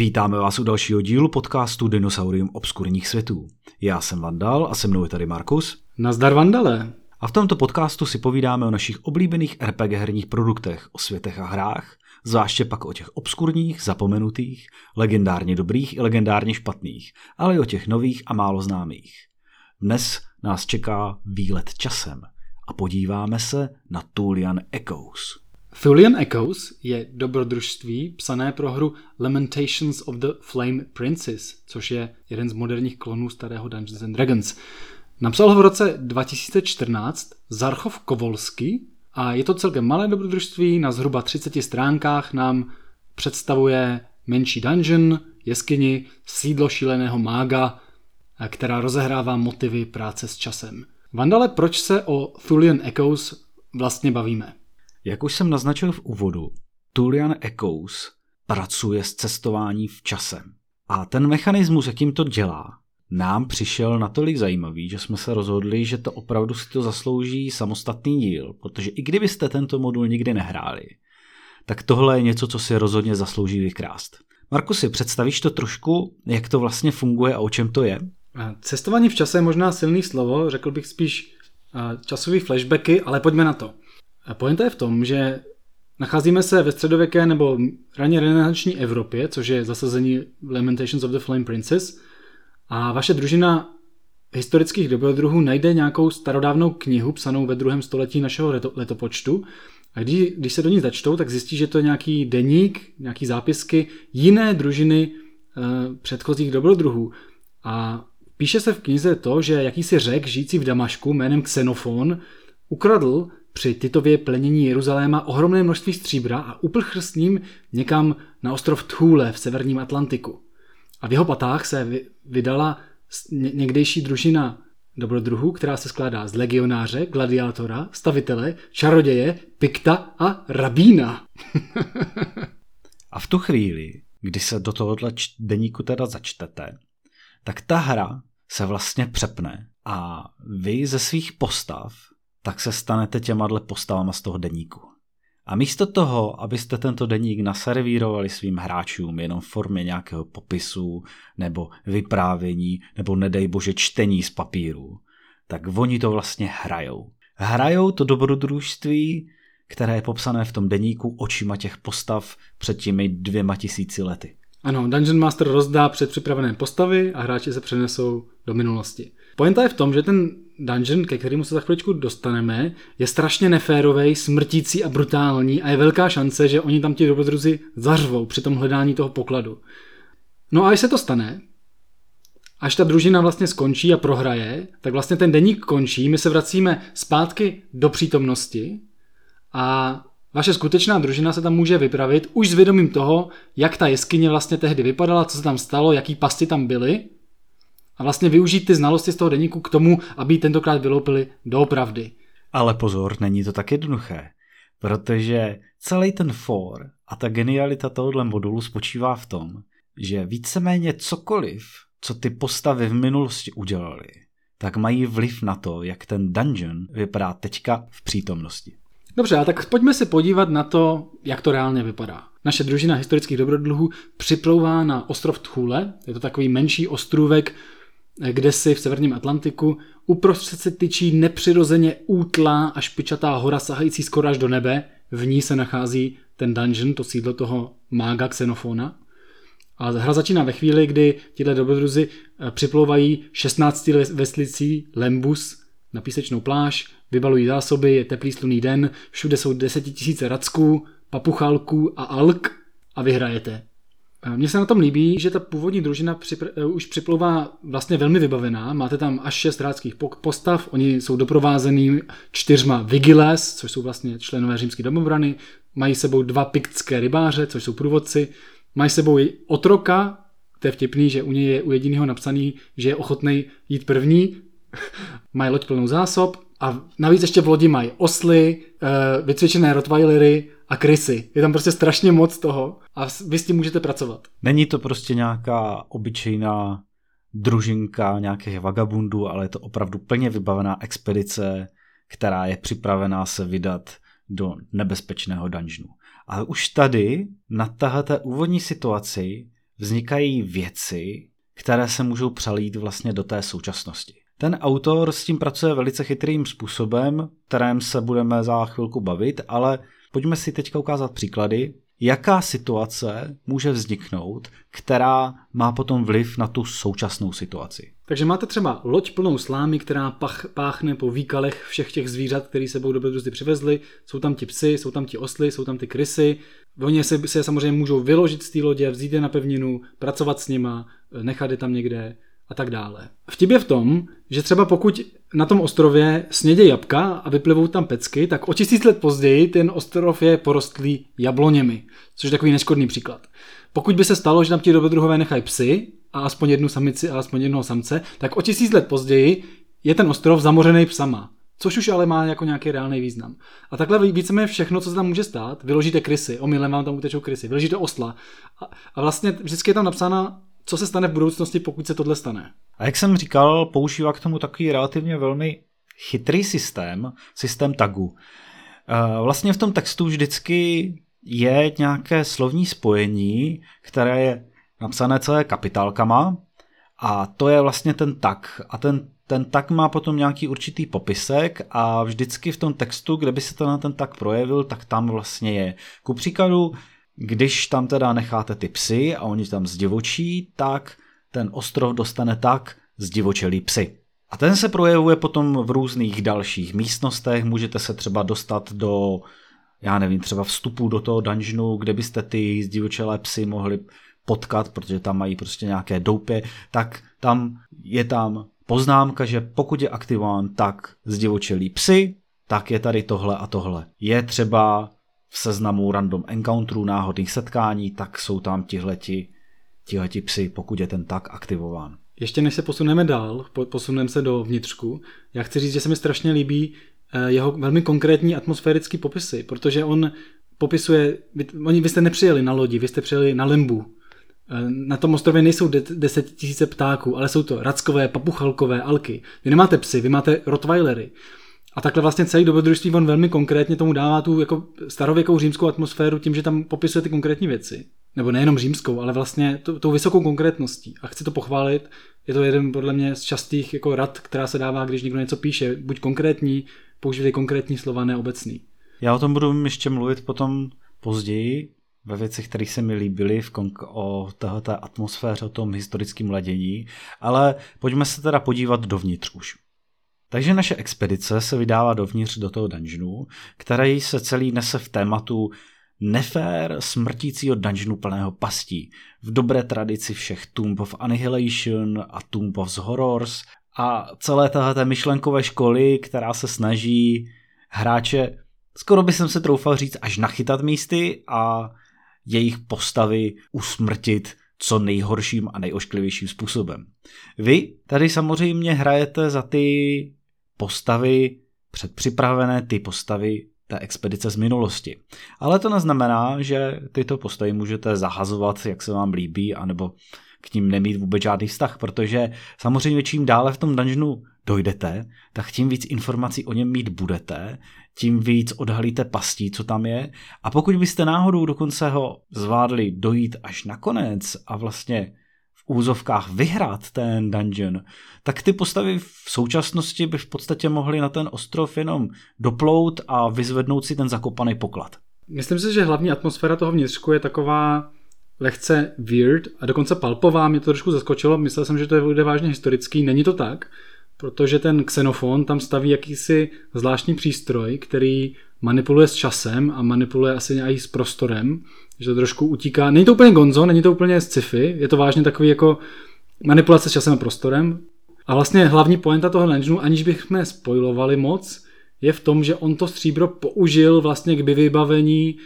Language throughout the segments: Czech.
Vítáme vás u dalšího dílu podcastu Dinosaurium obskurních světů. Já jsem Vandal a se mnou je tady Markus. Nazdar Vandale. A v tomto podcastu si povídáme o našich oblíbených RPG herních produktech, o světech a hrách, zvláště pak o těch obskurních, zapomenutých, legendárně dobrých i legendárně špatných, ale i o těch nových a málo známých. Dnes nás čeká výlet časem a podíváme se na Tulian Echoes. Thulian Echoes je dobrodružství psané pro hru Lamentations of the Flame Princess, což je jeden z moderních klonů starého Dungeons and Dragons. Napsal ho v roce 2014 Zarchov Kovolsky a je to celkem malé dobrodružství, na zhruba 30 stránkách nám představuje menší dungeon, jeskyni, sídlo šíleného mága, která rozehrává motivy práce s časem. Vandale, proč se o Thulian Echoes vlastně bavíme? Jak už jsem naznačil v úvodu, Tulian Echoes pracuje s cestování v časem. A ten mechanismus, jakým to dělá, nám přišel natolik zajímavý, že jsme se rozhodli, že to opravdu si to zaslouží samostatný díl, protože i kdybyste tento modul nikdy nehráli, tak tohle je něco, co si rozhodně zaslouží vykrást. Markusy, představíš to trošku, jak to vlastně funguje a o čem to je? Cestování v čase je možná silný slovo, řekl bych spíš časový flashbacky, ale pojďme na to. Pointa je v tom, že nacházíme se ve středověké nebo raně renesanční Evropě, což je zasazení Lamentations of the Flame Princess, a vaše družina historických dobrodruhů najde nějakou starodávnou knihu psanou ve druhém století našeho letopočtu a když, když se do ní začtou, tak zjistí, že to je nějaký deník, nějaký zápisky jiné družiny e, předchozích dobrodruhů. A píše se v knize to, že jakýsi řek žijící v Damašku jménem Xenofon ukradl při Titově plenění Jeruzaléma ohromné množství stříbra a uprchl s ním někam na ostrov Thule v severním Atlantiku. A v jeho patách se vydala někdejší družina dobrodruhů, která se skládá z legionáře, gladiátora, stavitele, čaroděje, pikta a rabína. a v tu chvíli, kdy se do tohohle deníku teda začtete, tak ta hra se vlastně přepne a vy ze svých postav tak se stanete těma postavama z toho deníku. A místo toho, abyste tento deník naservírovali svým hráčům jenom v formě nějakého popisu nebo vyprávění nebo nedej bože čtení z papíru, tak oni to vlastně hrajou. Hrajou to dobrodružství, které je popsané v tom deníku očima těch postav před těmi dvěma tisíci lety. Ano, Dungeon Master rozdá předpřipravené postavy a hráči se přenesou do minulosti. Pointa je v tom, že ten dungeon, ke kterému se za chviličku dostaneme, je strašně neférový, smrtící a brutální a je velká šance, že oni tam ti dobrodruzi zařvou při tom hledání toho pokladu. No a až se to stane, až ta družina vlastně skončí a prohraje, tak vlastně ten deník končí, my se vracíme zpátky do přítomnosti a vaše skutečná družina se tam může vypravit už s vědomím toho, jak ta jeskyně vlastně tehdy vypadala, co se tam stalo, jaký pasti tam byly a vlastně využít ty znalosti z toho deníku k tomu, aby tentokrát vyloupili doopravdy. Ale pozor, není to tak jednoduché, protože celý ten for a ta genialita tohohle modulu spočívá v tom, že víceméně cokoliv, co ty postavy v minulosti udělali, tak mají vliv na to, jak ten dungeon vypadá teďka v přítomnosti. Dobře, a tak pojďme se podívat na to, jak to reálně vypadá. Naše družina historických dobrodluhů připlouvá na ostrov Thule, je to takový menší ostrůvek kde si v severním Atlantiku uprostřed se tyčí nepřirozeně útlá a špičatá hora sahající skoro až do nebe. V ní se nachází ten dungeon, to sídlo toho mága Xenofona. A hra začíná ve chvíli, kdy tyhle dobrodruzi eh, připlouvají 16 veslicí Lembus na písečnou pláž, vybalují zásoby, je teplý slunný den, všude jsou desetitisíce racků, papuchálků a alk a vyhrajete. Mně se na tom líbí, že ta původní družina připr- eh, už připlouvá vlastně velmi vybavená. Máte tam až šest hráčských postav, oni jsou doprovázený čtyřma vigiles, což jsou vlastně členové římské domobrany, mají sebou dva piktské rybáře, což jsou průvodci, mají sebou i otroka, to je vtipný, že u něj je u jediného napsaný, že je ochotný jít první, mají loď plnou zásob a navíc ještě v lodi mají osly, eh, vycvičené rottweilery a krysy. Je tam prostě strašně moc toho a vy s tím můžete pracovat. Není to prostě nějaká obyčejná družinka nějakých vagabundů, ale je to opravdu plně vybavená expedice, která je připravená se vydat do nebezpečného dungeonu. A už tady na této úvodní situaci vznikají věci, které se můžou přelít vlastně do té současnosti. Ten autor s tím pracuje velice chytrým způsobem, kterém se budeme za chvilku bavit, ale pojďme si teďka ukázat příklady, jaká situace může vzniknout, která má potom vliv na tu současnou situaci. Takže máte třeba loď plnou slámy, která pach, páchne po výkalech všech těch zvířat, které sebou dobrodružství přivezli. Jsou tam ti psy, jsou tam ti osly, jsou tam ty krysy. Oni se, se samozřejmě můžou vyložit z té lodě, vzít je na pevninu, pracovat s nima, nechat je tam někde a tak dále. Vtip je v tom, že třeba pokud na tom ostrově snědě jabka a vyplivou tam pecky, tak o tisíc let později ten ostrov je porostlý jabloněmi, což je takový neškodný příklad. Pokud by se stalo, že tam ti dobrodruhové nechají psy a aspoň jednu samici a aspoň jednoho samce, tak o tisíc let později je ten ostrov zamořený psama. Což už ale má jako nějaký reálný význam. A takhle víceméně všechno, co se tam může stát, vyložíte krysy, omylem vám tam utečou krysy, vyložíte osla. A, a vlastně vždycky je tam napsána co se stane v budoucnosti, pokud se tohle stane. A jak jsem říkal, používá k tomu takový relativně velmi chytrý systém, systém tagu. Eh, vlastně v tom textu vždycky je nějaké slovní spojení, které je napsané celé kapitálkama a to je vlastně ten tag. A ten, ten tag má potom nějaký určitý popisek a vždycky v tom textu, kde by se to na ten tag projevil, tak tam vlastně je. Ku příkladu, když tam teda necháte ty psy a oni tam zdivočí, tak ten ostrov dostane tak zdivočelý psy. A ten se projevuje potom v různých dalších místnostech, můžete se třeba dostat do, já nevím, třeba vstupu do toho dungeonu, kde byste ty zdivočelé psy mohli potkat, protože tam mají prostě nějaké doupě, tak tam je tam poznámka, že pokud je aktivován tak zdivočelý psy, tak je tady tohle a tohle. Je třeba v seznamu random encounterů, náhodných setkání, tak jsou tam tihleti, tihleti psy, pokud je ten tak aktivován. Ještě než se posuneme dál, posuneme se do vnitřku, já chci říct, že se mi strašně líbí eh, jeho velmi konkrétní atmosférický popisy, protože on popisuje, oni, vy jste nepřijeli na lodi, vy jste přijeli na lembu. Eh, na tom ostrově nejsou deset tisíce ptáků, ale jsou to rackové, papuchalkové, alky. Vy nemáte psy, vy máte rottweilery. A takhle vlastně celý dobrodružství on velmi konkrétně tomu dává tu jako starověkou římskou atmosféru tím, že tam popisuje ty konkrétní věci. Nebo nejenom římskou, ale vlastně tou vysokou konkrétností. A chci to pochválit, je to jeden podle mě z častých jako rad, která se dává, když někdo něco píše. Buď konkrétní, používej konkrétní slova, ne obecný. Já o tom budu ještě mluvit potom později, ve věcech, které se mi líbily v konk- o této atmosféře, o tom historickém ladění, ale pojďme se teda podívat dovnitř už. Takže naše expedice se vydává dovnitř do toho dungeonu, který se celý nese v tématu nefér smrtícího dungeonu plného pastí, v dobré tradici všech Tomb of Annihilation a Tomb of Horrors a celé téhle myšlenkové školy, která se snaží hráče, skoro by jsem se troufal říct, až nachytat místy a jejich postavy usmrtit co nejhorším a nejošklivějším způsobem. Vy tady samozřejmě hrajete za ty postavy předpřipravené, ty postavy té expedice z minulosti. Ale to neznamená, že tyto postavy můžete zahazovat, jak se vám líbí, anebo k ním nemít vůbec žádný vztah, protože samozřejmě čím dále v tom dungeonu dojdete, tak tím víc informací o něm mít budete, tím víc odhalíte pastí, co tam je. A pokud byste náhodou dokonce ho zvládli dojít až na konec a vlastně úzovkách vyhrát ten dungeon, tak ty postavy v současnosti by v podstatě mohly na ten ostrov jenom doplout a vyzvednout si ten zakopaný poklad. Myslím si, že hlavní atmosféra toho vnitřku je taková lehce weird a dokonce palpová. Mě to trošku zaskočilo, myslel jsem, že to bude vážně historický, není to tak, protože ten xenofon tam staví jakýsi zvláštní přístroj, který manipuluje s časem a manipuluje asi i s prostorem že to trošku utíká. Není to úplně gonzo, není to úplně sci-fi, je to vážně takový jako manipulace s časem a prostorem. A vlastně hlavní pointa toho dungeonu, aniž bychom spoilovali moc, je v tom, že on to stříbro použil vlastně k vybavení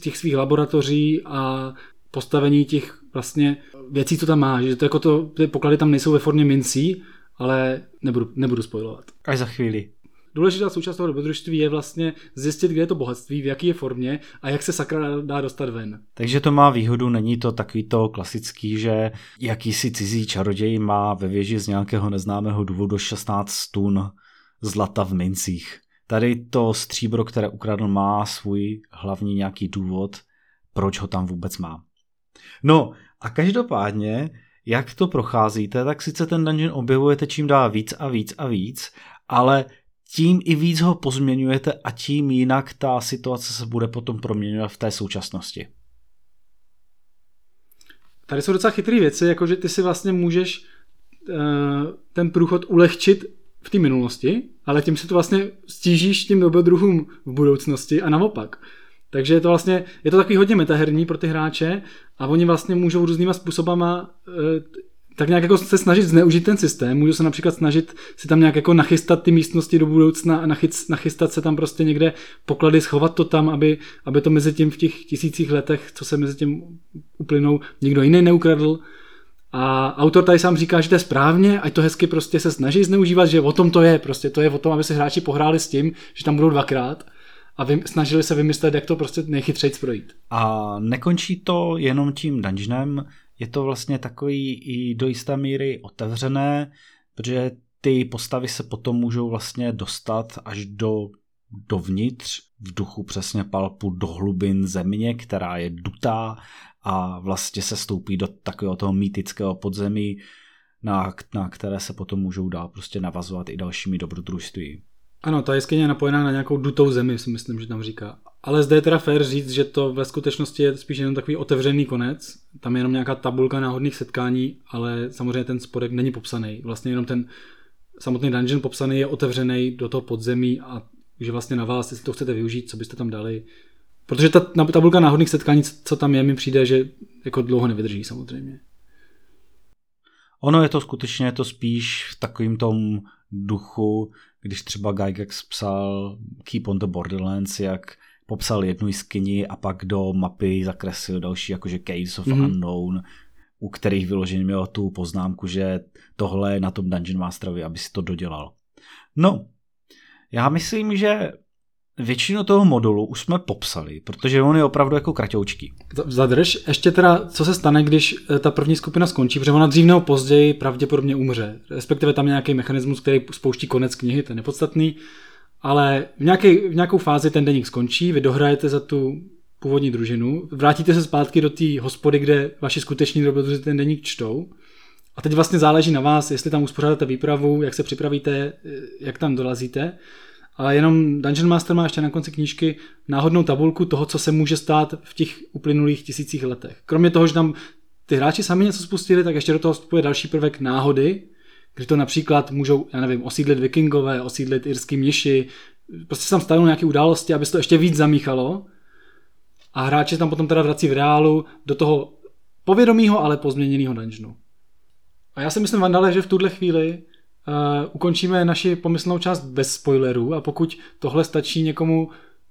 těch svých laboratoří a postavení těch vlastně věcí, co tam má. Že to jako to, ty poklady tam nejsou ve formě mincí, ale nebudu, nebudu spojovat. Až za chvíli. Důležitá součást toho dobrodružství je vlastně zjistit, kde je to bohatství, v jaké je formě a jak se sakra dá dostat ven. Takže to má výhodu, není to takový to klasický, že jakýsi cizí čaroděj má ve věži z nějakého neznámého důvodu 16 tun zlata v mincích. Tady to stříbro, které ukradl, má svůj hlavní nějaký důvod, proč ho tam vůbec má. No A každopádně, jak to procházíte, tak sice ten dungeon objevujete čím dál víc a víc a víc, ale tím i víc ho pozměňujete a tím jinak ta situace se bude potom proměňovat v té současnosti. Tady jsou docela chytré věci, jakože ty si vlastně můžeš uh, ten průchod ulehčit v té minulosti, ale tím si to vlastně stížíš tím dobrodruhům v budoucnosti a naopak. Takže je to vlastně, je to takový hodně metaherní pro ty hráče a oni vlastně můžou různýma způsobama uh, tak nějak jako se snažit zneužít ten systém. Můžu se například snažit si tam nějak jako nachystat ty místnosti do budoucna a nachystat se tam prostě někde poklady, schovat to tam, aby, aby to mezi tím v těch tisících letech, co se mezi tím uplynou, nikdo jiný neukradl. A autor tady sám říká, že to je správně, ať to hezky prostě se snaží zneužívat, že o tom to je, prostě to je o tom, aby se hráči pohráli s tím, že tam budou dvakrát a vy, snažili se vymyslet, jak to prostě nejchytřejc projít. A nekončí to jenom tím dungeonem, je to vlastně takový i do jisté míry otevřené, protože ty postavy se potom můžou vlastně dostat až do dovnitř v duchu přesně palpu do hlubin země, která je dutá a vlastně se stoupí do takového toho mýtického podzemí, na, na které se potom můžou dál prostě navazovat i dalšími dobrodružství. Ano, ta jeskyně je napojená na nějakou dutou zemi, si myslím, že tam říká. Ale zde je teda fér říct, že to ve skutečnosti je spíš jenom takový otevřený konec. Tam je jenom nějaká tabulka náhodných setkání, ale samozřejmě ten spodek není popsaný. Vlastně jenom ten samotný dungeon popsaný je otevřený do toho podzemí a že vlastně na vás, jestli to chcete využít, co byste tam dali. Protože ta tabulka náhodných setkání, co tam je, mi přijde, že jako dlouho nevydrží samozřejmě. Ono je to skutečně je to spíš v takovým tom duchu, když třeba Gygax psal Keep on the Borderlands, jak popsal jednu skyni a pak do mapy zakreslil další, jakože Caves of mm-hmm. Unknown, u kterých vyloženě měl tu poznámku, že tohle je na tom Dungeon Masterovi, aby si to dodělal. No, já myslím, že většinu toho modulu už jsme popsali, protože on je opravdu jako kratoučký. Zadrž, ještě teda, co se stane, když eh, ta první skupina skončí, protože ona dřív nebo později pravděpodobně umře. Respektive tam nějaký mechanismus, který spouští konec knihy, ten je podstatný. Ale v, nějaké, v nějakou fázi ten deník skončí, vy dohrajete za tu původní družinu, vrátíte se zpátky do té hospody, kde vaši skuteční dobrodruzi ten deník čtou. A teď vlastně záleží na vás, jestli tam uspořádáte výpravu, jak se připravíte, jak tam dolazíte ale jenom Dungeon Master má ještě na konci knížky náhodnou tabulku toho, co se může stát v těch uplynulých tisících letech. Kromě toho, že tam ty hráči sami něco spustili, tak ještě do toho vstupuje další prvek náhody, kdy to například můžou, já nevím, osídlit vikingové, osídlit irský mniši, prostě se tam stanou nějaké události, aby se to ještě víc zamíchalo. A hráči tam potom teda vrací v reálu do toho povědomího, ale pozměněného dungeonu. A já si myslím, Vandale, že v tuhle chvíli uh, ukončíme naši pomyslnou část bez spoilerů a pokud tohle stačí někomu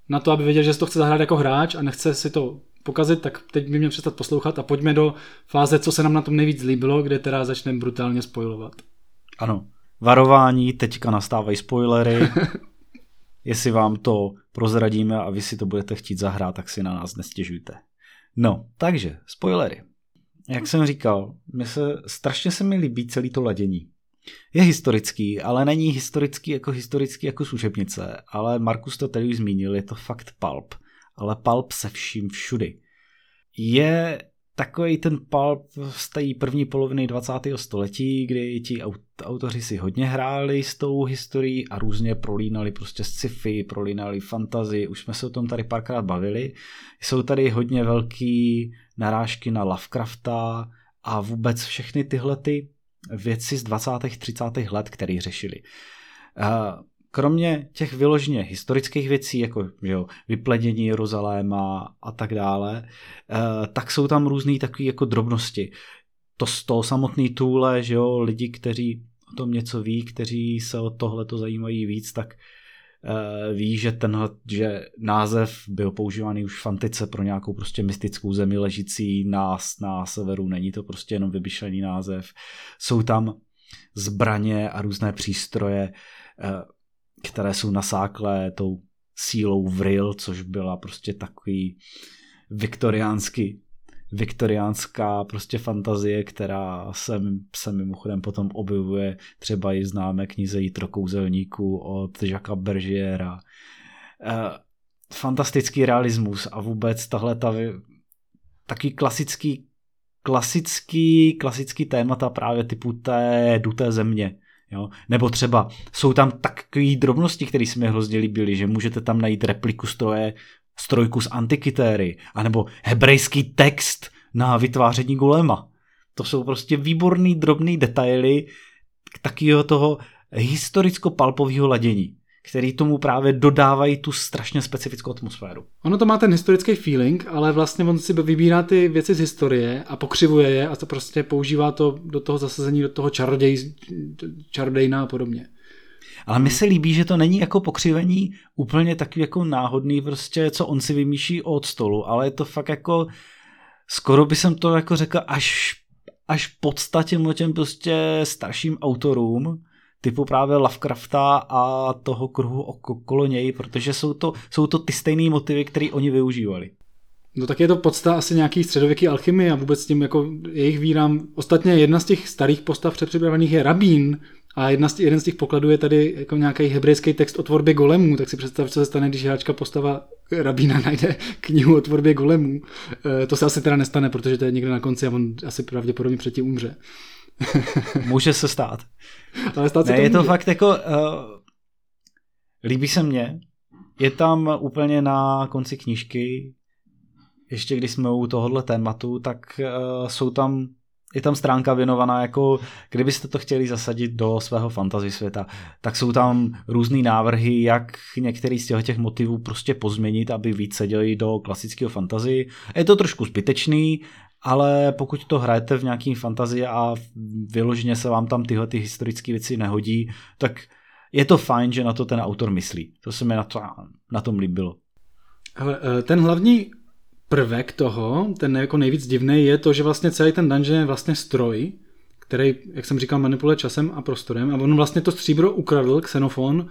na to, aby věděl, že si to chce zahrát jako hráč a nechce si to pokazit, tak teď by mě přestat poslouchat a pojďme do fáze, co se nám na tom nejvíc líbilo, kde teda začneme brutálně spoilovat. Ano, varování, teďka nastávají spoilery. Jestli vám to prozradíme a vy si to budete chtít zahrát, tak si na nás nestěžujte. No, takže, spoilery. Jak jsem říkal, mi se, strašně se mi líbí celý to ladění. Je historický, ale není historický jako historický jako služebnice, ale Markus to tady už zmínil, je to fakt pulp, ale pulp se vším všudy. Je takový ten pulp z té první poloviny 20. století, kdy ti autoři si hodně hráli s tou historií a různě prolínali prostě sci-fi, prolínali fantazy, už jsme se o tom tady párkrát bavili. Jsou tady hodně velký narážky na Lovecrafta a vůbec všechny tyhle ty věci z 20. 30. let, které řešili. Kromě těch vyloženě historických věcí, jako jo, vyplenění Jeruzaléma a tak dále, eh, tak jsou tam různé takové jako drobnosti. To z toho samotný tůle, že jo, lidi, kteří o tom něco ví, kteří se o tohle to zajímají víc, tak Eh, ví, že tenhle, že název byl používaný už v antice pro nějakou prostě mystickou zemi ležící na, na severu, není to prostě jenom vymyšlený název. Jsou tam zbraně a různé přístroje, eh, které jsou nasáklé tou sílou vril, což byla prostě takový viktoriánsky viktoriánská prostě fantazie, která se, se mimochodem potom objevuje třeba i známé knize Jitro kouzelníků od Jacques Bergiera. Eh, fantastický realismus a vůbec tahle ta takový klasický klasický, klasický témata právě typu té duté země. Jo? Nebo třeba jsou tam takové drobnosti, které se mi hrozně líbily, že můžete tam najít repliku stroje, strojku z antikytéry, anebo hebrejský text na vytváření golema. To jsou prostě výborný drobný detaily takového toho historicko-palpového ladění který tomu právě dodávají tu strašně specifickou atmosféru. Ono to má ten historický feeling, ale vlastně on si vybírá ty věci z historie a pokřivuje je a to prostě používá to do toho zasazení, do toho čaroděj, čarodejna a podobně. Ale mi se líbí, že to není jako pokřivení úplně takový jako náhodný prostě, co on si vymýšlí od stolu, ale je to fakt jako, skoro by jsem to jako řekl až, až podstatě těm prostě starším autorům, typu právě Lovecrafta a toho kruhu okolo něj, protože jsou to, jsou to ty stejné motivy, které oni využívali. No tak je to podsta asi nějaký středověký alchymie a vůbec tím jako jejich vírám. Ostatně jedna z těch starých postav předpřipravených je Rabín a jedna z, jeden z těch pokladů je tady jako nějaký hebrejský text o tvorbě golemů, tak si představ, co se stane, když hráčka postava Rabína najde knihu o tvorbě golemů. E, to se asi teda nestane, protože to je někde na konci a on asi pravděpodobně předtím umře. Může se stát. Ale stát ne, to je to může. fakt jako... Uh, líbí se mně. Je tam úplně na konci knížky, ještě když jsme u tohohle tématu, tak uh, jsou tam je tam stránka věnovaná jako, kdybyste to chtěli zasadit do svého fantasy světa, tak jsou tam různé návrhy, jak některý z těch motivů prostě pozměnit, aby víc seděli do klasického fantasy. Je to trošku zbytečný, ale pokud to hrajete v nějakým fantazii a vyloženě se vám tam tyhle ty historické věci nehodí, tak je to fajn, že na to ten autor myslí. To se mi na, to, na tom líbilo. Ale eh, ten hlavní prvek toho, ten jako nejvíc divný, je to, že vlastně celý ten dungeon je vlastně stroj, který, jak jsem říkal, manipuluje časem a prostorem a on vlastně to stříbro ukradl, Xenofon,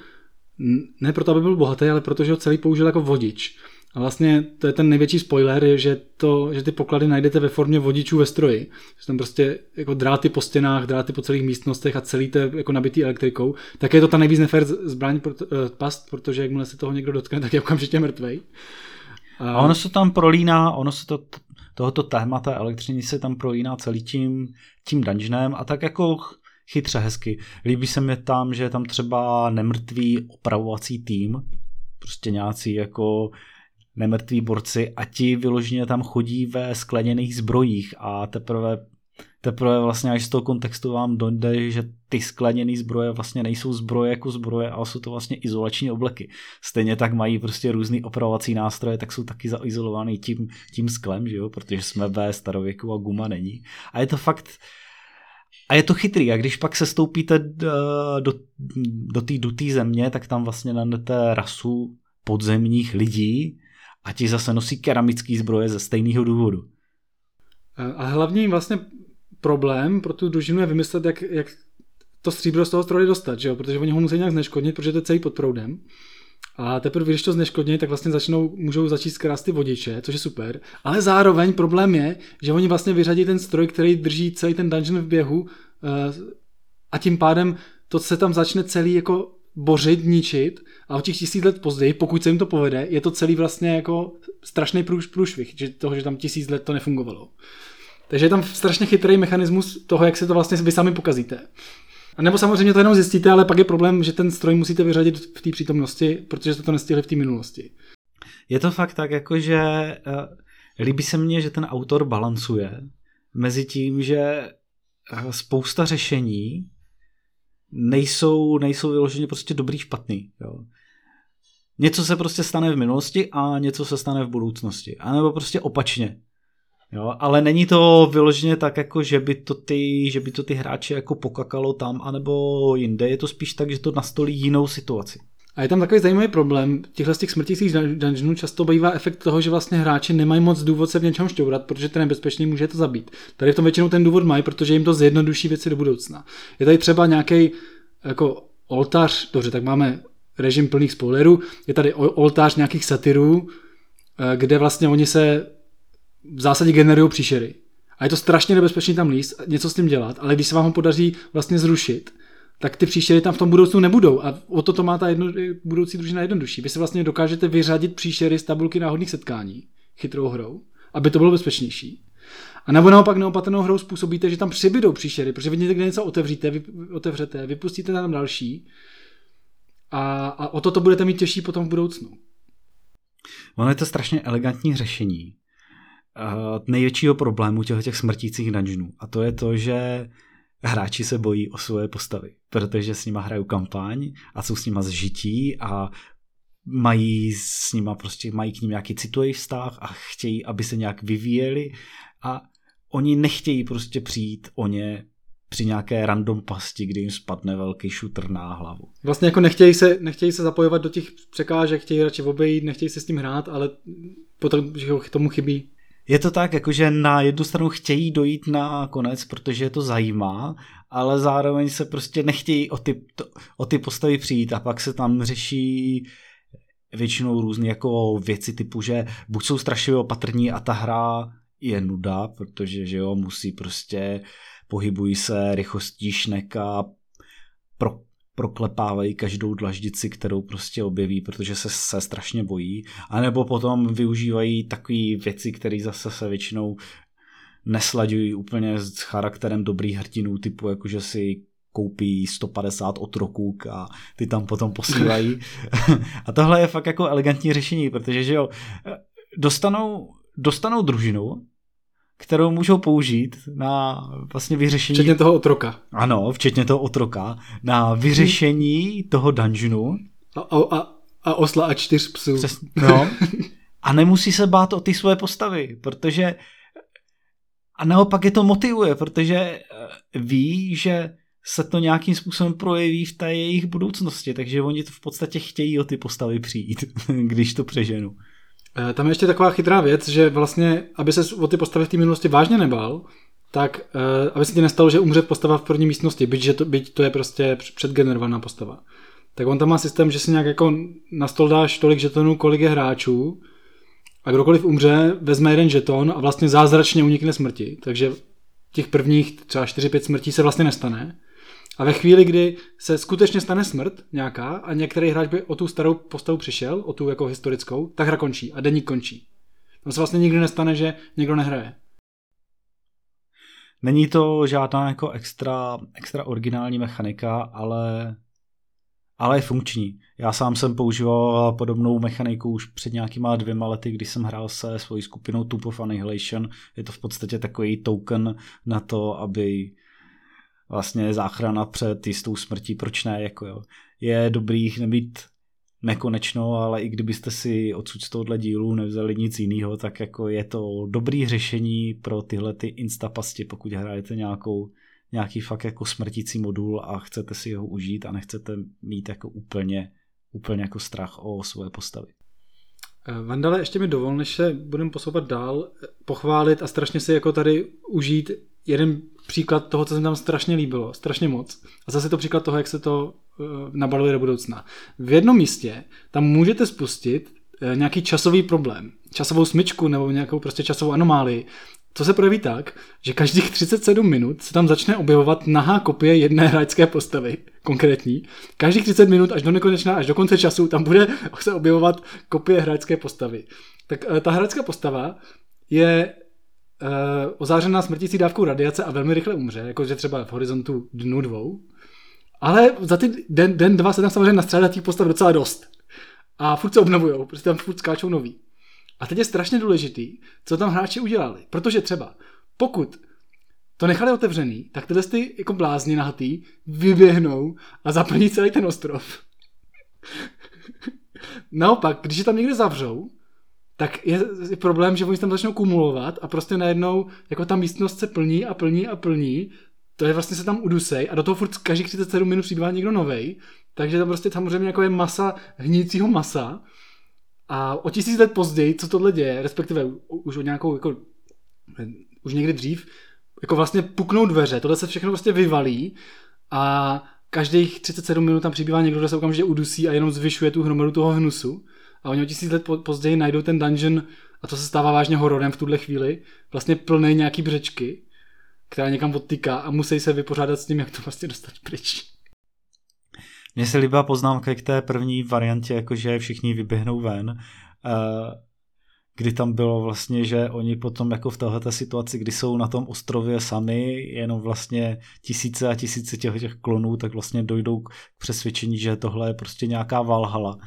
ne proto, aby byl bohatý, ale protože ho celý použil jako vodič. A vlastně to je ten největší spoiler, že, to, že ty poklady najdete ve formě vodičů ve stroji. Že tam prostě jako dráty po stěnách, dráty po celých místnostech a celý to jako nabitý elektrikou. Tak je to ta nejvíc nefér zbraň proto, uh, past, protože jakmile se toho někdo dotkne, tak je okamžitě mrtvej. A ono se tam prolíná, ono se to, tohoto témata elektřiny se tam prolíná celý tím, tím dungeonem a tak jako chytře hezky. Líbí se mi tam, že je tam třeba nemrtvý opravovací tým, prostě nějací jako nemrtví borci a ti vyloženě tam chodí ve skleněných zbrojích a teprve teprve vlastně až z toho kontextu vám dojde, že ty skleněné zbroje vlastně nejsou zbroje jako zbroje, ale jsou to vlastně izolační obleky. Stejně tak mají prostě různý opravovací nástroje, tak jsou taky zaizolovaný tím, tím sklem, že jo? protože jsme ve starověku a guma není. A je to fakt, a je to chytrý. A když pak se stoupíte do, do, do té dutý země, tak tam vlastně najdete rasu podzemních lidí a ti zase nosí keramický zbroje ze stejného důvodu. A hlavně vlastně problém pro tu družinu je vymyslet, jak, jak to stříbro z toho stroje dostat, že jo? protože oni ho musí nějak zneškodnit, protože to je celý pod proudem. A teprve, když to zneškodní, tak vlastně začnou, můžou začít zkrást ty vodiče, což je super. Ale zároveň problém je, že oni vlastně vyřadí ten stroj, který drží celý ten dungeon v běhu eh, a tím pádem to se tam začne celý jako bořit, ničit a o těch tisíc let později, pokud se jim to povede, je to celý vlastně jako strašný průš, průšvih, že toho, že tam tisíc let to nefungovalo. Takže je tam strašně chytrý mechanismus toho, jak se to vlastně vy sami pokazíte. A nebo samozřejmě to jenom zjistíte, ale pak je problém, že ten stroj musíte vyřadit v té přítomnosti, protože jste to nestihli v té minulosti. Je to fakt tak, jako že uh, líbí se mně, že ten autor balancuje mezi tím, že uh, spousta řešení nejsou, nejsou vyloženě prostě dobrý, špatný. Jo. Něco se prostě stane v minulosti a něco se stane v budoucnosti. A nebo prostě opačně. Jo, ale není to vyloženě tak, jako že by to ty, že by to ty hráči jako pokakalo tam anebo jinde. Je to spíš tak, že to nastolí jinou situaci. A je tam takový zajímavý problém. Těchto z těch smrtících dungeonů často bývá efekt toho, že vlastně hráči nemají moc důvod se v něčem šťourat, protože to je nebezpečný, může to zabít. Tady v tom většinou ten důvod mají, protože jim to zjednoduší věci do budoucna. Je tady třeba nějaký jako oltář, dobře, tak máme režim plných spoilerů, je tady oltář nějakých satirů, eh, kde vlastně oni se v zásadě generují příšery. A je to strašně nebezpečný tam líst, něco s tím dělat, ale když se vám ho podaří vlastně zrušit, tak ty příšery tam v tom budoucnu nebudou. A o to to má ta jedno, budoucí družina jednodušší. Vy se vlastně dokážete vyřadit příšery z tabulky náhodných setkání chytrou hrou, aby to bylo bezpečnější. A nebo naopak neopatrnou hrou způsobíte, že tam přibydou příšery, protože vidíte, kde něco otevříte, vy, otevřete, vypustíte tam další a, a o to to budete mít těžší potom v budoucnu. Ono je to strašně elegantní řešení největšího problému těch, smrtících dungeonů. A to je to, že hráči se bojí o svoje postavy, protože s nima hrajou kampaň a jsou s nima zžití a mají s nima prostě, mají k ním nějaký citový vztah a chtějí, aby se nějak vyvíjeli a oni nechtějí prostě přijít o ně při nějaké random pasti, kdy jim spadne velký šutr na hlavu. Vlastně jako nechtějí se, nechtějí se zapojovat do těch překážek, chtějí radši obejít, nechtějí se s tím hrát, ale potom, že tomu chybí je to tak, jakože na jednu stranu chtějí dojít na konec, protože je to zajímá, ale zároveň se prostě nechtějí o ty, to, o ty postavy přijít a pak se tam řeší většinou různé jako věci typu, že buď jsou strašně opatrní a ta hra je nuda, protože že jo, musí prostě pohybují se rychlostí šneka, proklepávají každou dlaždici, kterou prostě objeví, protože se, se strašně bojí, anebo potom využívají takové věci, které zase se většinou neslaďují úplně s charakterem dobrých hrdinů, typu jakože si koupí 150 otroků a ty tam potom posílají. a tohle je fakt jako elegantní řešení, protože že jo, dostanou, dostanou družinu, kterou můžou použít na vlastně vyřešení... Včetně toho otroka. Ano, včetně toho otroka. Na vyřešení toho dungeonu. A, a, a, a osla a čtyř psů. Přes, no. A nemusí se bát o ty svoje postavy, protože a naopak je to motivuje, protože eh, ví, že se to nějakým způsobem projeví v té jejich budoucnosti, takže oni to v podstatě chtějí o ty postavy přijít, když to přeženu. Eh, tam je ještě taková chytrá věc, že vlastně, aby se o ty postavy v té minulosti vážně nebál, tak uh, aby se ti nestalo, že umře postava v první místnosti, byť, že to, byť to je prostě předgenerovaná postava. Tak on tam má systém, že si nějak jako na stol dáš tolik žetonů, kolik je hráčů a kdokoliv umře, vezme jeden žeton a vlastně zázračně unikne smrti. Takže těch prvních třeba 4-5 smrtí se vlastně nestane. A ve chvíli, kdy se skutečně stane smrt nějaká a některý hráč by o tu starou postavu přišel, o tu jako historickou, tak hra končí a deník končí. Tam se vlastně nikdy nestane, že někdo nehraje. Není to žádná jako extra, extra originální mechanika, ale, ale je funkční. Já sám jsem používal podobnou mechaniku už před nějakýma dvěma lety, když jsem hrál se svojí skupinou Tube of Annihilation. Je to v podstatě takový token na to, aby vlastně záchrana před jistou smrtí, proč ne, jako jo. Je dobrý nebýt nekonečno, ale i kdybyste si odsud z tohohle dílu nevzali nic jiného, tak jako je to dobrý řešení pro tyhle ty instapasti, pokud hrajete nějakou, nějaký fakt jako smrtící modul a chcete si ho užít a nechcete mít jako úplně, úplně jako strach o svoje postavy. Eh, Vandale, ještě mi dovol, než se budeme posouvat dál, pochválit a strašně si jako tady užít jeden příklad toho, co se mi tam strašně líbilo, strašně moc. A zase to příklad toho, jak se to uh, nabaluje do budoucna. V jednom místě tam můžete spustit uh, nějaký časový problém, časovou smyčku nebo nějakou prostě časovou anomálii. To se projeví tak, že každých 37 minut se tam začne objevovat nahá kopie jedné hráčské postavy, konkrétní. Každých 30 minut až do nekonečna, až do konce času tam bude se objevovat kopie hráčské postavy. Tak uh, ta hráčská postava je uh, ozářená smrtící dávkou radiace a velmi rychle umře, jakože třeba v horizontu dnu dvou. Ale za ty den, den dva se tam samozřejmě nastřádá těch postav docela dost. A furt se obnovujou, protože tam furt skáčou nový. A teď je strašně důležitý, co tam hráči udělali. Protože třeba, pokud to nechali otevřený, tak tyhle ty jako blázni nahatý vyběhnou a zaplní celý ten ostrov. Naopak, když je tam někde zavřou, tak je, problém, že oni tam začnou kumulovat a prostě najednou jako ta místnost se plní a plní a plní, to je vlastně se tam udusej a do toho furt každých 37 minut přibývá někdo novej, takže tam prostě samozřejmě jako je masa hnícího masa. A o tisíc let později, co tohle děje, respektive už o nějakou jako, už někdy dřív, jako vlastně puknou dveře, tohle se všechno prostě vyvalí a každých 37 minut tam přibývá někdo, kdo se okamžitě udusí a jenom zvyšuje tu hromadu toho hnusu a oni o tisíc let později najdou ten dungeon a to se stává vážně hororem v tuhle chvíli, vlastně plný nějaký břečky, která někam odtyká a musí se vypořádat s tím, jak to vlastně dostat pryč. Mně se líbá poznámka k té první variantě, jakože všichni vyběhnou ven. Uh, kdy tam bylo vlastně, že oni potom jako v této situaci, kdy jsou na tom ostrově sami, jenom vlastně tisíce a tisíce těch, těch klonů, tak vlastně dojdou k přesvědčení, že tohle je prostě nějaká valhala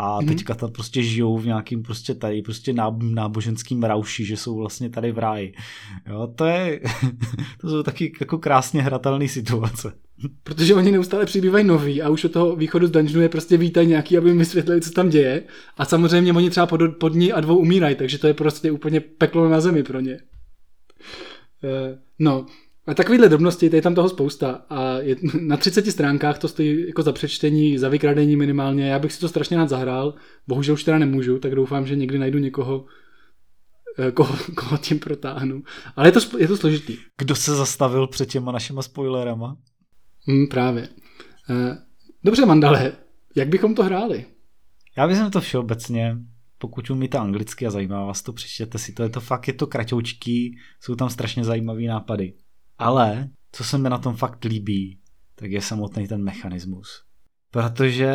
a mm-hmm. teďka tam prostě žijou v nějakým prostě tady prostě náboženským rauši, že jsou vlastně tady v ráji. Jo, to je, to jsou taky jako krásně hratelné situace. Protože oni neustále přibývají noví a už od toho východu z dungeonu je prostě vítají nějaký, aby mi vysvětlili, co tam děje. A samozřejmě oni třeba pod, pod ní a dvou umírají, takže to je prostě úplně peklo na zemi pro ně. Eh, no, a takovýhle drobnosti, je tam toho spousta a je, na 30 stránkách to stojí jako za přečtení, za vykradení minimálně. Já bych si to strašně rád zahrál, bohužel už teda nemůžu, tak doufám, že někdy najdu někoho, eh, koho, koho tím protáhnu. Ale je to, je to složitý. Kdo se zastavil před těma našima spoilerama? Hmm, právě. Eh, dobře, Mandale, jak bychom to hráli? Já bych to všeobecně, pokud umíte anglicky a zajímá vás to, přečtěte si to. Je to fakt, je to kratoučký, jsou tam strašně zajímavý nápady. Ale co se mi na tom fakt líbí, tak je samotný ten mechanismus. Protože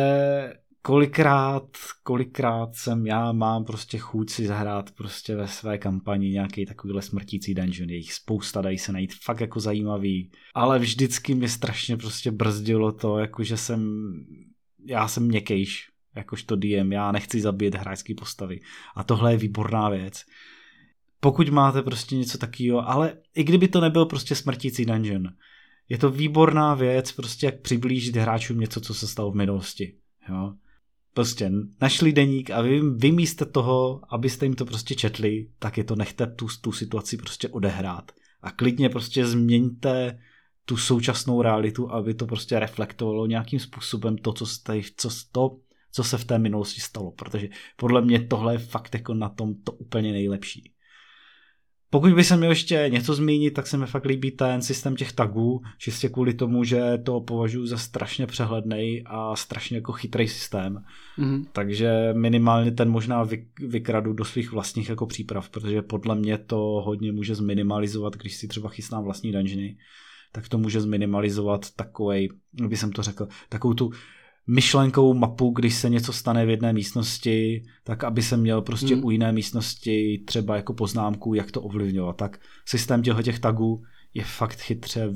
kolikrát, kolikrát jsem, já mám prostě chuť si zahrát prostě ve své kampani nějaký takovýhle smrtící dungeon, je jich spousta, dají se najít fakt jako zajímavý, ale vždycky mě strašně prostě brzdilo to, jakože jsem, já jsem měkkejš, jakožto DM, já nechci zabít hráčský postavy. A tohle je výborná věc pokud máte prostě něco takového, ale i kdyby to nebyl prostě smrtící dungeon, je to výborná věc, prostě jak přiblížit hráčům něco, co se stalo v minulosti. Jo? Prostě našli deník a vy, vy místo toho, abyste jim to prostě četli, tak je to nechte tu, tu situaci prostě odehrát. A klidně prostě změňte tu současnou realitu, aby to prostě reflektovalo nějakým způsobem to, co, jste, co, to, co se v té minulosti stalo. Protože podle mě tohle je fakt jako na tom to úplně nejlepší. Pokud by se měl ještě něco zmínit, tak se mi fakt líbí ten systém těch tagů, čistě kvůli tomu, že to považuji za strašně přehledný a strašně jako chytrý systém. Mm-hmm. Takže minimálně ten možná vykradu do svých vlastních jako příprav, protože podle mě to hodně může zminimalizovat, když si třeba chystám vlastní dungeony, tak to může zminimalizovat takovej, jak bych jsem to řekl, takovou tu myšlenkovou mapu, když se něco stane v jedné místnosti, tak aby se měl prostě hmm. u jiné místnosti třeba jako poznámku, jak to ovlivňovat. Tak systém těchto těch tagů je fakt chytře,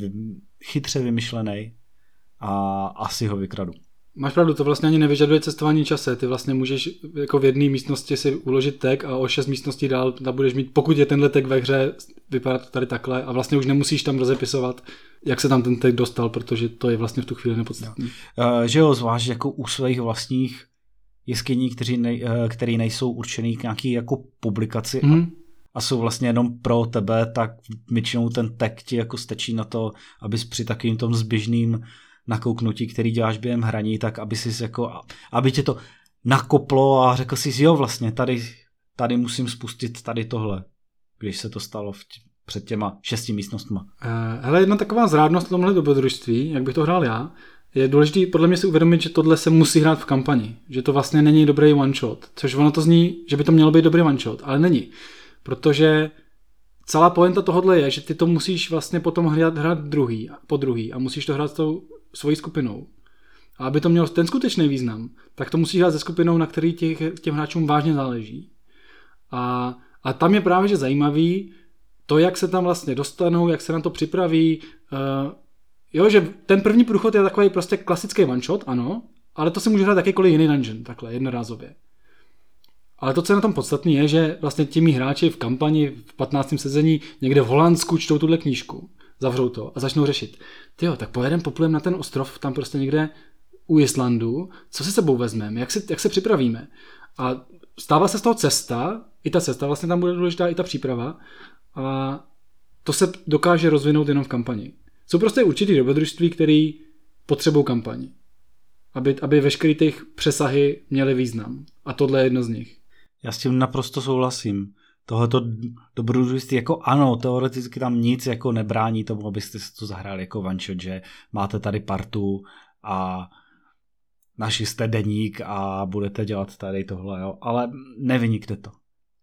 chytře vymyšlený a asi ho vykradu. Máš pravdu, to vlastně ani nevyžaduje cestování čase. Ty vlastně můžeš jako v jedné místnosti si uložit tag a o šest místností dál tam budeš mít, pokud je tenhle tag ve hře, vypadá to tady takhle a vlastně už nemusíš tam rozepisovat, jak se tam ten tag dostal, protože to je vlastně v tu chvíli nepodstatné. Uh, že jo, zvlášť jako u svých vlastních jeskyní, kteří nej, uh, nejsou určený k nějaký jako publikaci mm. a, mhm. a jsou vlastně jenom pro tebe, tak většinou ten tag ti jako stačí na to, abys při takovým tom zběžným nakouknutí, který děláš během hraní, tak aby si jako, aby tě to nakoplo a řekl si, jo vlastně, tady, tady musím spustit tady tohle, když se to stalo v tě, před těma šesti místnostma. Uh, hele, jedna taková zrádnost v tomhle dobrodružství, jak bych to hrál já, je důležité podle mě si uvědomit, že tohle se musí hrát v kampani, že to vlastně není dobrý one shot, což ono to zní, že by to mělo být dobrý one shot, ale není, protože celá poenta tohohle je, že ty to musíš vlastně potom hrát, hrát druhý, po druhý a musíš to hrát s tou svojí skupinou. A aby to mělo ten skutečný význam, tak to musí hrát se skupinou, na který těch, těm hráčům vážně záleží. A, a tam je právě že zajímavý to, jak se tam vlastně dostanou, jak se na to připraví. Uh, jo, že ten první průchod je takový prostě klasický one shot, ano, ale to se může hrát jakýkoliv jiný dungeon, takhle, jednorázově. Ale to, co je na tom podstatné, je, že vlastně těmi hráči v kampani v 15. sezení někde v Holandsku čtou tuhle knížku zavřou to a začnou řešit. jo, tak pojedeme, poplujeme na ten ostrov, tam prostě někde u Islandu, co si sebou vezmeme, jak se, jak se připravíme. A stává se z toho cesta, i ta cesta vlastně tam bude důležitá, i ta příprava. A to se dokáže rozvinout jenom v kampani. Jsou prostě určitý dobrodružství, který potřebují kampaň. Aby, aby veškeré těch přesahy měly význam. A tohle je jedno z nich. Já s tím naprosto souhlasím tohleto dobrodružství, jako ano, teoreticky tam nic jako nebrání tomu, abyste si to zahráli jako one shot, že máte tady partu a naši jste deník a budete dělat tady tohle, jo. ale nevynikne to.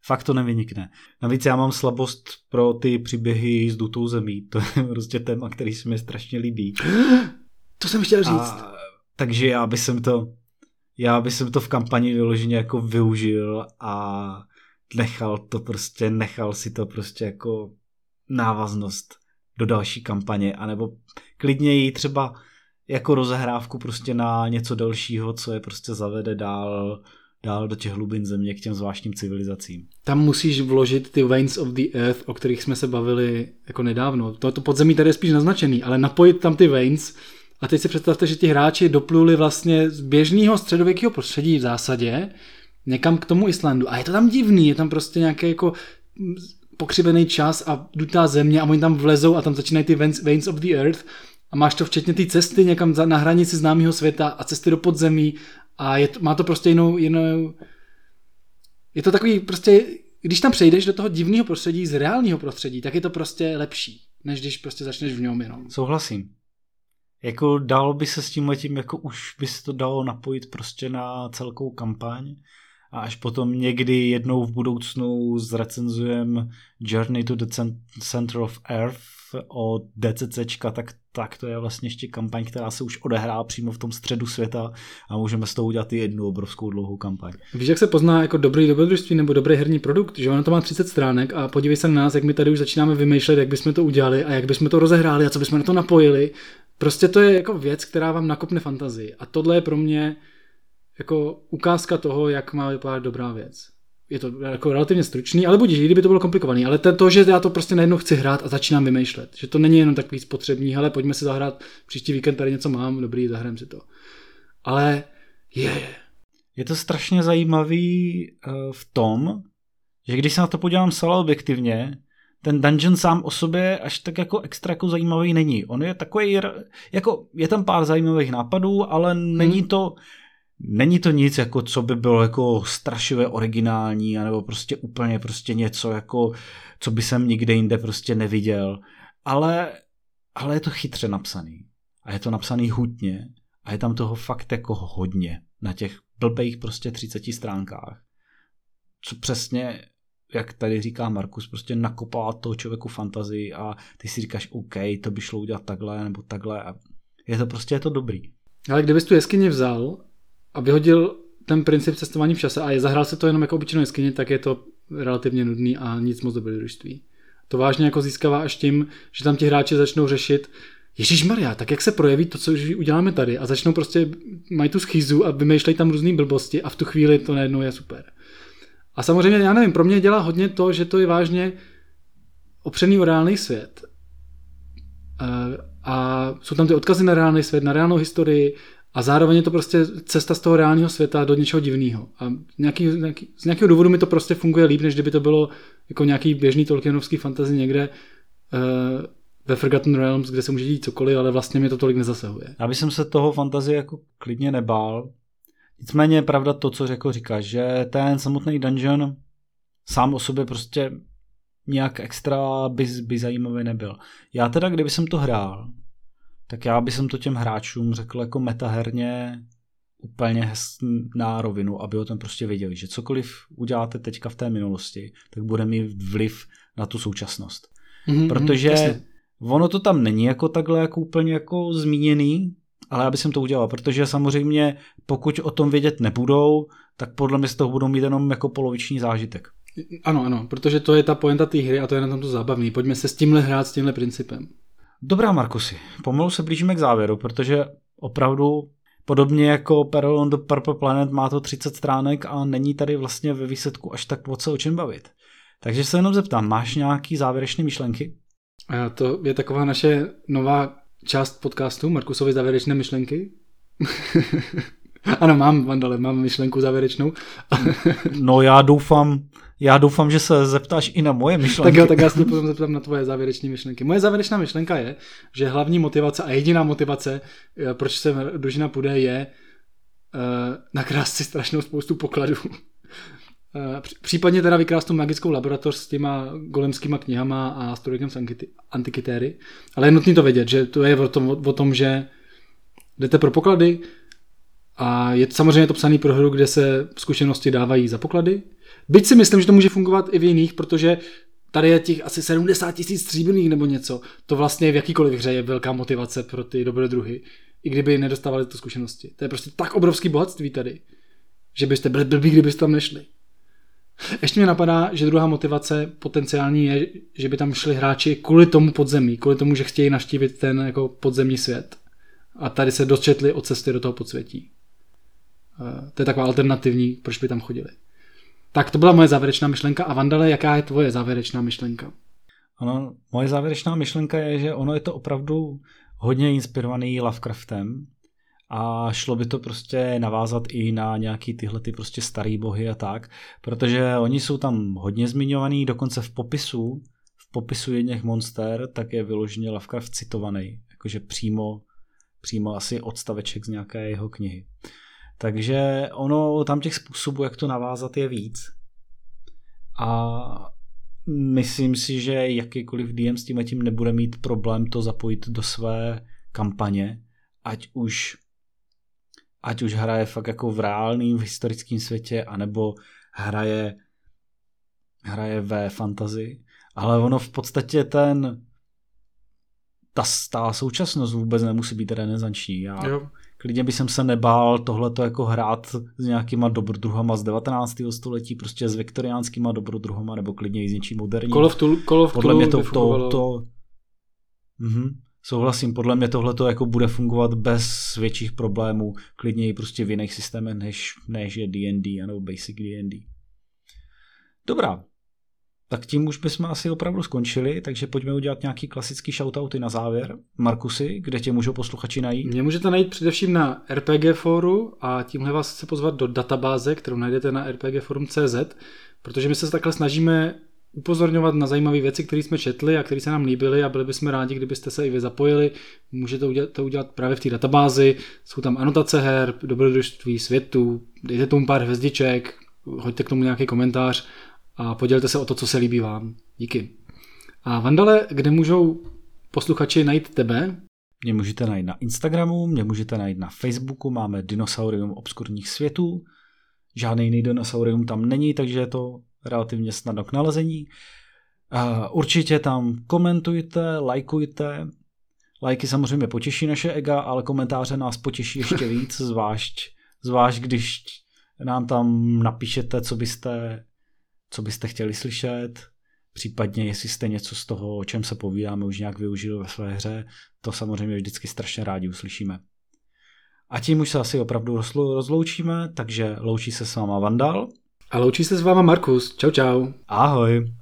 Fakt to nevynikne. Navíc já mám slabost pro ty příběhy s dutou zemí. To je prostě téma, který se mi strašně líbí. To jsem chtěl říct. A, takže já bych to, já bych to v kampani vyloženě jako využil a nechal to prostě, nechal si to prostě jako návaznost do další kampaně, anebo klidně ji třeba jako rozehrávku prostě na něco dalšího, co je prostě zavede dál, dál do těch hlubin země k těm zvláštním civilizacím. Tam musíš vložit ty Veins of the Earth, o kterých jsme se bavili jako nedávno. To, to podzemí tady je spíš naznačený, ale napojit tam ty Veins a teď si představte, že ti hráči dopluli vlastně z běžného středověkého prostředí v zásadě někam k tomu Islandu. A je to tam divný, je tam prostě nějaký jako pokřivený čas a dutá země a oni tam vlezou a tam začínají ty veins, veins of the earth a máš to včetně ty cesty někam za, na hranici známého světa a cesty do podzemí a je to, má to prostě jinou, jinou je to takový prostě, když tam přejdeš do toho divného prostředí z reálného prostředí, tak je to prostě lepší, než když prostě začneš v něm jenom. Souhlasím. Jako dalo by se s tím letím, jako už by se to dalo napojit prostě na celkou kampaň a až potom někdy jednou v budoucnu zrecenzujem Journey to the Center of Earth od DCCčka, tak, tak to je vlastně ještě kampaň, která se už odehrá přímo v tom středu světa a můžeme z toho udělat i jednu obrovskou dlouhou kampaň. Víš, jak se pozná jako dobrý dobrodružství nebo dobrý herní produkt, že ono to má 30 stránek a podívej se na nás, jak my tady už začínáme vymýšlet, jak bychom to udělali a jak bychom to rozehráli a co bychom na to napojili. Prostě to je jako věc, která vám nakopne fantazii. A tohle je pro mě jako ukázka toho, jak má vypadat dobrá věc. Je to jako relativně stručný, ale budíš, kdyby to bylo komplikovaný. Ale to, že já to prostě najednou chci hrát a začínám vymýšlet. Že to není jenom takový spotřební, ale pojďme si zahrát, příští víkend tady něco mám, dobrý, zahrajeme si to. Ale je. Yeah. Je to strašně zajímavý uh, v tom, že když se na to podívám celé objektivně, ten dungeon sám o sobě až tak jako extra jako zajímavý není. On je takový, jako je tam pár zajímavých nápadů, ale hmm. není to, není to nic, jako co by bylo jako strašivě originální, anebo prostě úplně prostě něco, jako co by jsem nikde jinde prostě neviděl. Ale, ale je to chytře napsaný. A je to napsaný hutně. A je tam toho fakt jako hodně. Na těch blbejch prostě 30 stránkách. Co přesně jak tady říká Markus, prostě nakopává toho člověku fantazii a ty si říkáš, OK, to by šlo udělat takhle nebo takhle a je to prostě je to dobrý. Ale kdybys tu jeskyni vzal a vyhodil ten princip cestování v čase a je zahrál se to jenom jako obyčejnou jeskyni, tak je to relativně nudný a nic moc dobrodružství. To vážně jako získává až tím, že tam ti hráči začnou řešit, Ježíš Maria, tak jak se projeví to, co už uděláme tady a začnou prostě, mají tu schýzu a vymýšlejí tam různé blbosti a v tu chvíli to najednou je super. A samozřejmě, já nevím, pro mě dělá hodně to, že to je vážně opřený o reálný svět. Eh, a jsou tam ty odkazy na reálný svět, na reálnou historii a zároveň je to prostě cesta z toho reálného světa do něčeho divného. A nějaký, nějaký, z nějakého důvodu mi to prostě funguje líp, než kdyby to bylo jako nějaký běžný Tolkienovský fantasy někde uh, ve Forgotten Realms, kde se může dít cokoliv, ale vlastně mě to tolik nezasahuje. Já bych se toho fantazie jako klidně nebál, Nicméně je pravda to, co řekl, říká, že ten samotný dungeon sám o sobě prostě nějak extra by, by zajímavý nebyl. Já teda, kdyby jsem to hrál, tak já bych to těm hráčům řekl jako metaherně úplně na rovinu, aby o tom prostě věděli, že cokoliv uděláte teďka v té minulosti, tak bude mít vliv na tu současnost. Mm-hmm, Protože jasně. ono to tam není jako takhle jako úplně jako zmíněný, ale já bych to udělal, protože samozřejmě pokud o tom vědět nebudou, tak podle mě z toho budou mít jenom jako poloviční zážitek. Ano, ano, protože to je ta poenta té hry a to je na tom to zábavný. Pojďme se s tímhle hrát, s tímhle principem. Dobrá, Markusy, pomalu se blížíme k závěru, protože opravdu podobně jako Peril on the Purple Planet má to 30 stránek a není tady vlastně ve výsledku až tak moc se o čem bavit. Takže se jenom zeptám, máš nějaký závěrečné myšlenky? A to je taková naše nová část podcastu Markusovi závěrečné myšlenky? ano, mám, Vandale, mám myšlenku závěrečnou. no já doufám, já doufám, že se zeptáš i na moje myšlenky. tak jo, tak já se potom zeptám na tvoje závěrečné myšlenky. Moje závěrečná myšlenka je, že hlavní motivace a jediná motivace, eh, proč se družina půjde, je uh, nakrást si strašnou spoustu pokladů. Uh, případně teda vykrást tu magickou laboratoř s těma golemskýma knihama a studikem z antikitéry. Ale je nutné to vědět, že to je o tom, o tom, že jdete pro poklady a je samozřejmě to psaný pro hru, kde se zkušenosti dávají za poklady. Byť si myslím, že to může fungovat i v jiných, protože tady je těch asi 70 tisíc stříbrných nebo něco. To vlastně v jakýkoliv hře je velká motivace pro ty dobrodruhy, i kdyby nedostávali to zkušenosti. To je prostě tak obrovský bohatství tady, že byste byli blbí, kdybyste tam nešli. Ještě mě napadá, že druhá motivace potenciální je, že by tam šli hráči kvůli tomu podzemí, kvůli tomu, že chtějí naštívit ten jako podzemní svět. A tady se dočetli o cesty do toho podsvětí. Eh, to je taková alternativní, proč by tam chodili. Tak to byla moje závěrečná myšlenka. A Vandale, jaká je tvoje závěrečná myšlenka? Ano, moje závěrečná myšlenka je, že ono je to opravdu hodně inspirovaný Lovecraftem a šlo by to prostě navázat i na nějaký tyhle ty prostě starý bohy a tak, protože oni jsou tam hodně zmiňovaný, dokonce v popisu, v popisu jedněch monster, tak je vyloženě Lovecraft citovaný, jakože přímo, přímo asi odstaveček z nějaké jeho knihy. Takže ono tam těch způsobů, jak to navázat, je víc. A myslím si, že jakýkoliv DM s tím tím nebude mít problém to zapojit do své kampaně, ať už ať už hraje fakt jako v reálném v historickém světě, anebo hraje hraje ve fantazi, ale ono v podstatě ten ta, ta současnost vůbec nemusí být renesanční. Já, jo klidně by jsem se nebál tohleto jako hrát s nějakýma dobrodruhama z 19. století, prostě s viktoriánskýma dobrodruhama, nebo klidně i s něčím moderním. Call of, Cthulhu, Call of Podle mě to, to, to, mhm, souhlasím, podle mě tohle to jako bude fungovat bez větších problémů, klidně i prostě v jiných systémech, než, než je D&D, nebo Basic D&D. Dobrá, tak tím už bychom asi opravdu skončili, takže pojďme udělat nějaký klasický shoutouty na závěr. Markusy, kde tě můžou posluchači najít? Mě můžete najít především na RPG foru a tímhle vás chci pozvat do databáze, kterou najdete na rpgforum.cz, protože my se takhle snažíme upozorňovat na zajímavé věci, které jsme četli a které se nám líbily a byli bychom rádi, kdybyste se i vy zapojili. Můžete to udělat právě v té databázi. Jsou tam anotace her, dobrodružství světu, dejte tomu pár hvězdiček, hoďte k tomu nějaký komentář a podělte se o to, co se líbí vám. Díky. A Vandale, kde můžou posluchači najít tebe? Mě můžete najít na Instagramu, mě můžete najít na Facebooku, máme Dinosaurium obskurních světů. Žádný jiný dinosaurium tam není, takže je to relativně snadno k nalezení. Určitě tam komentujte, lajkujte. Lajky samozřejmě potěší naše ega, ale komentáře nás potěší ještě víc, zvlášť, zvlášť když nám tam napíšete, co byste co byste chtěli slyšet, případně jestli jste něco z toho, o čem se povídáme, už nějak využili ve své hře, to samozřejmě vždycky strašně rádi uslyšíme. A tím už se asi opravdu rozloučíme, takže loučí se s váma Vandal. A loučí se s váma Markus. Čau čau. Ahoj.